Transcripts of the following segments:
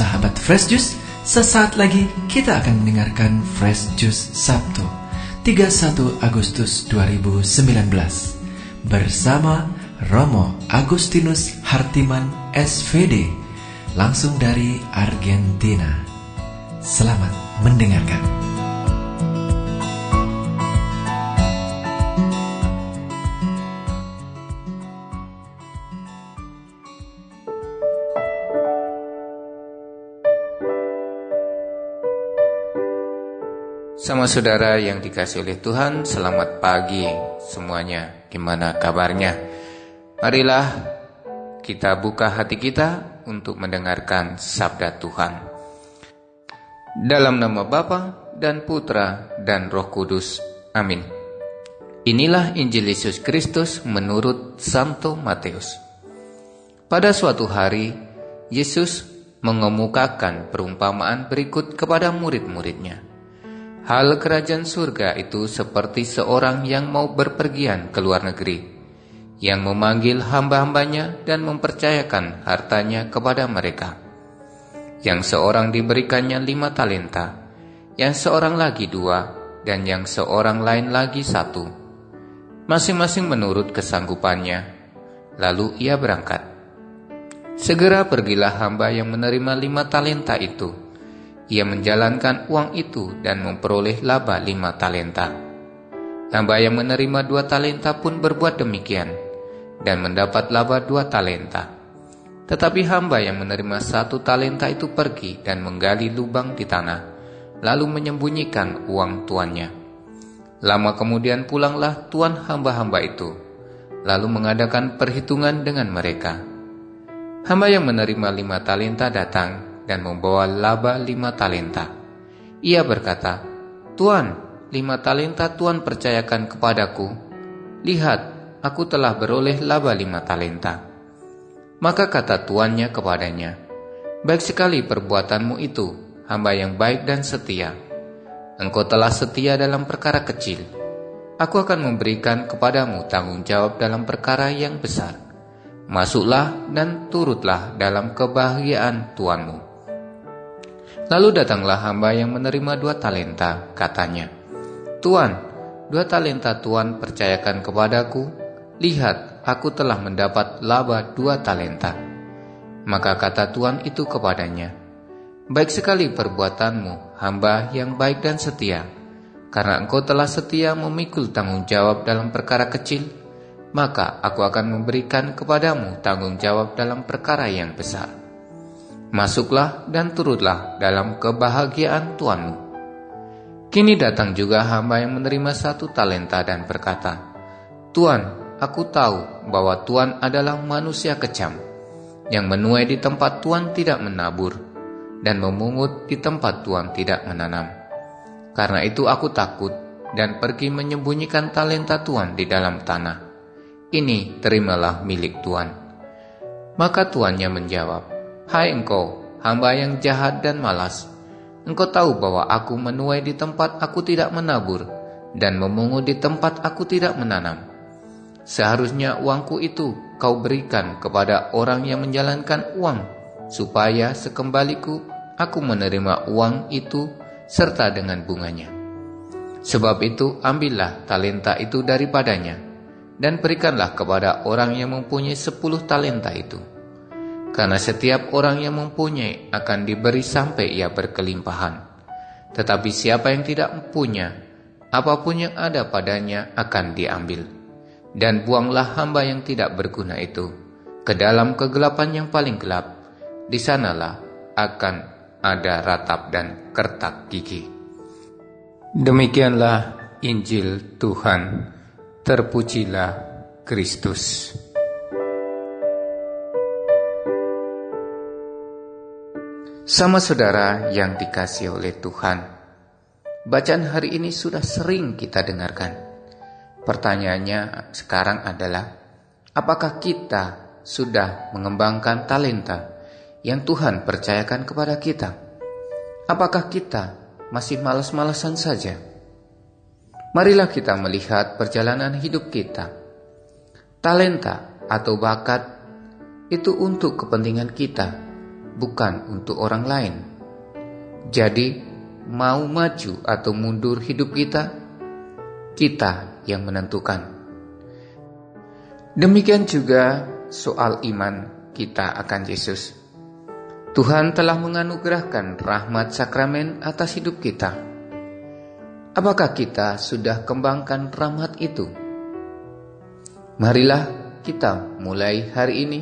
sahabat Fresh Juice, sesaat lagi kita akan mendengarkan Fresh Juice Sabtu, 31 Agustus 2019 bersama Romo Agustinus Hartiman SVD langsung dari Argentina. Selamat mendengarkan. Sama saudara yang dikasih oleh Tuhan, selamat pagi semuanya. Gimana kabarnya? Marilah kita buka hati kita untuk mendengarkan sabda Tuhan. Dalam nama Bapa dan Putra dan Roh Kudus. Amin. Inilah Injil Yesus Kristus menurut Santo Matius. Pada suatu hari, Yesus mengemukakan perumpamaan berikut kepada murid-muridnya. Hal kerajaan surga itu seperti seorang yang mau berpergian ke luar negeri, yang memanggil hamba-hambanya dan mempercayakan hartanya kepada mereka. Yang seorang diberikannya lima talenta, yang seorang lagi dua, dan yang seorang lain lagi satu. Masing-masing menurut kesanggupannya, lalu ia berangkat. Segera pergilah hamba yang menerima lima talenta itu ia menjalankan uang itu dan memperoleh laba lima talenta. Hamba yang menerima dua talenta pun berbuat demikian, dan mendapat laba dua talenta. Tetapi hamba yang menerima satu talenta itu pergi dan menggali lubang di tanah, lalu menyembunyikan uang tuannya. Lama kemudian pulanglah tuan hamba-hamba itu, lalu mengadakan perhitungan dengan mereka. Hamba yang menerima lima talenta datang dan membawa laba lima talenta. Ia berkata, Tuan, lima talenta Tuan percayakan kepadaku. Lihat, aku telah beroleh laba lima talenta. Maka kata tuannya kepadanya, Baik sekali perbuatanmu itu, hamba yang baik dan setia. Engkau telah setia dalam perkara kecil. Aku akan memberikan kepadamu tanggung jawab dalam perkara yang besar. Masuklah dan turutlah dalam kebahagiaan Tuanmu. Lalu datanglah hamba yang menerima dua talenta, katanya, Tuan, dua talenta Tuan percayakan kepadaku, lihat, aku telah mendapat laba dua talenta. Maka kata Tuan itu kepadanya, Baik sekali perbuatanmu, hamba yang baik dan setia, karena engkau telah setia memikul tanggung jawab dalam perkara kecil, maka aku akan memberikan kepadamu tanggung jawab dalam perkara yang besar. Masuklah dan turutlah dalam kebahagiaan Tuanmu. Kini datang juga hamba yang menerima satu talenta dan berkata, Tuan, aku tahu bahwa Tuan adalah manusia kejam, yang menuai di tempat Tuan tidak menabur, dan memungut di tempat Tuan tidak menanam. Karena itu aku takut dan pergi menyembunyikan talenta Tuan di dalam tanah. Ini terimalah milik Tuan. Maka tuannya menjawab, Hai engkau, hamba yang jahat dan malas, engkau tahu bahwa aku menuai di tempat aku tidak menabur, dan memungut di tempat aku tidak menanam. Seharusnya uangku itu kau berikan kepada orang yang menjalankan uang, supaya sekembaliku aku menerima uang itu serta dengan bunganya. Sebab itu ambillah talenta itu daripadanya, dan berikanlah kepada orang yang mempunyai sepuluh talenta itu karena setiap orang yang mempunyai akan diberi sampai ia berkelimpahan. Tetapi siapa yang tidak mempunyai, apa pun yang ada padanya akan diambil. Dan buanglah hamba yang tidak berguna itu ke dalam kegelapan yang paling gelap. Di sanalah akan ada ratap dan kertak gigi. Demikianlah Injil Tuhan. Terpujilah Kristus. Sama saudara yang dikasih oleh Tuhan, bacaan hari ini sudah sering kita dengarkan. Pertanyaannya sekarang adalah, apakah kita sudah mengembangkan talenta yang Tuhan percayakan kepada kita? Apakah kita masih malas-malasan saja? Marilah kita melihat perjalanan hidup kita. Talenta atau bakat itu untuk kepentingan kita bukan untuk orang lain. Jadi, mau maju atau mundur hidup kita, kita yang menentukan. Demikian juga soal iman kita akan Yesus. Tuhan telah menganugerahkan rahmat sakramen atas hidup kita. Apakah kita sudah kembangkan rahmat itu? Marilah kita mulai hari ini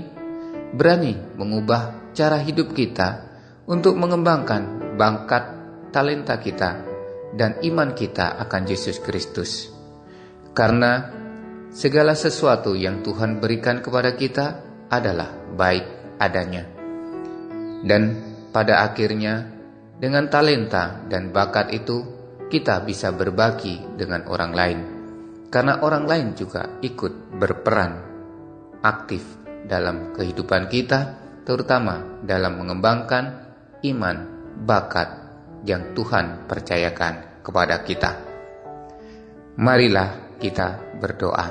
berani mengubah cara hidup kita untuk mengembangkan bakat talenta kita dan iman kita akan Yesus Kristus. Karena segala sesuatu yang Tuhan berikan kepada kita adalah baik adanya. Dan pada akhirnya, dengan talenta dan bakat itu, kita bisa berbagi dengan orang lain. Karena orang lain juga ikut berperan aktif dalam kehidupan kita, terutama dalam mengembangkan iman, bakat, yang Tuhan percayakan kepada kita. Marilah kita berdoa.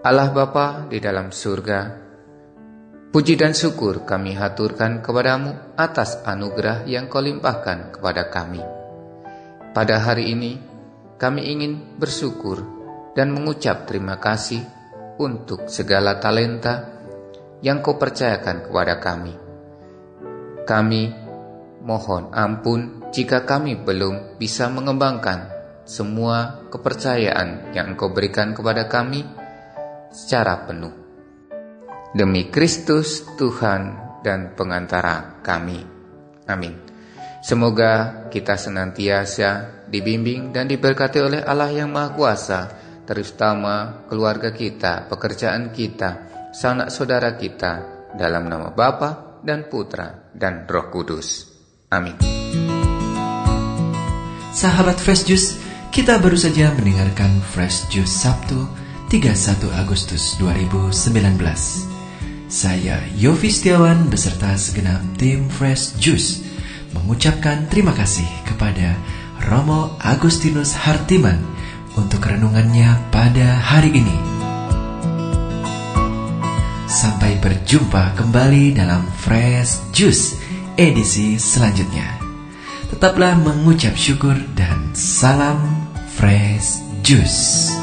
Allah Bapa di dalam surga, puji dan syukur kami haturkan kepadamu atas anugerah yang kau limpahkan kepada kami. Pada hari ini, kami ingin bersyukur dan mengucap terima kasih untuk segala talenta yang kau percayakan kepada kami. Kami mohon ampun jika kami belum bisa mengembangkan semua kepercayaan yang Engkau berikan kepada kami secara penuh. Demi Kristus Tuhan dan pengantara kami. Amin. Semoga kita senantiasa dibimbing dan diberkati oleh Allah yang Maha Kuasa, terutama keluarga kita, pekerjaan kita, sanak saudara kita, dalam nama Bapa dan Putra dan Roh Kudus. Amin. Sahabat Fresh Juice, kita baru saja mendengarkan Fresh Juice Sabtu 31 Agustus 2019. Saya Yofi Setiawan beserta segenap tim Fresh Juice mengucapkan terima kasih kepada Romo Agustinus Hartiman untuk renungannya pada hari ini. Berjumpa kembali dalam Fresh Juice edisi selanjutnya. Tetaplah mengucap syukur dan salam fresh juice.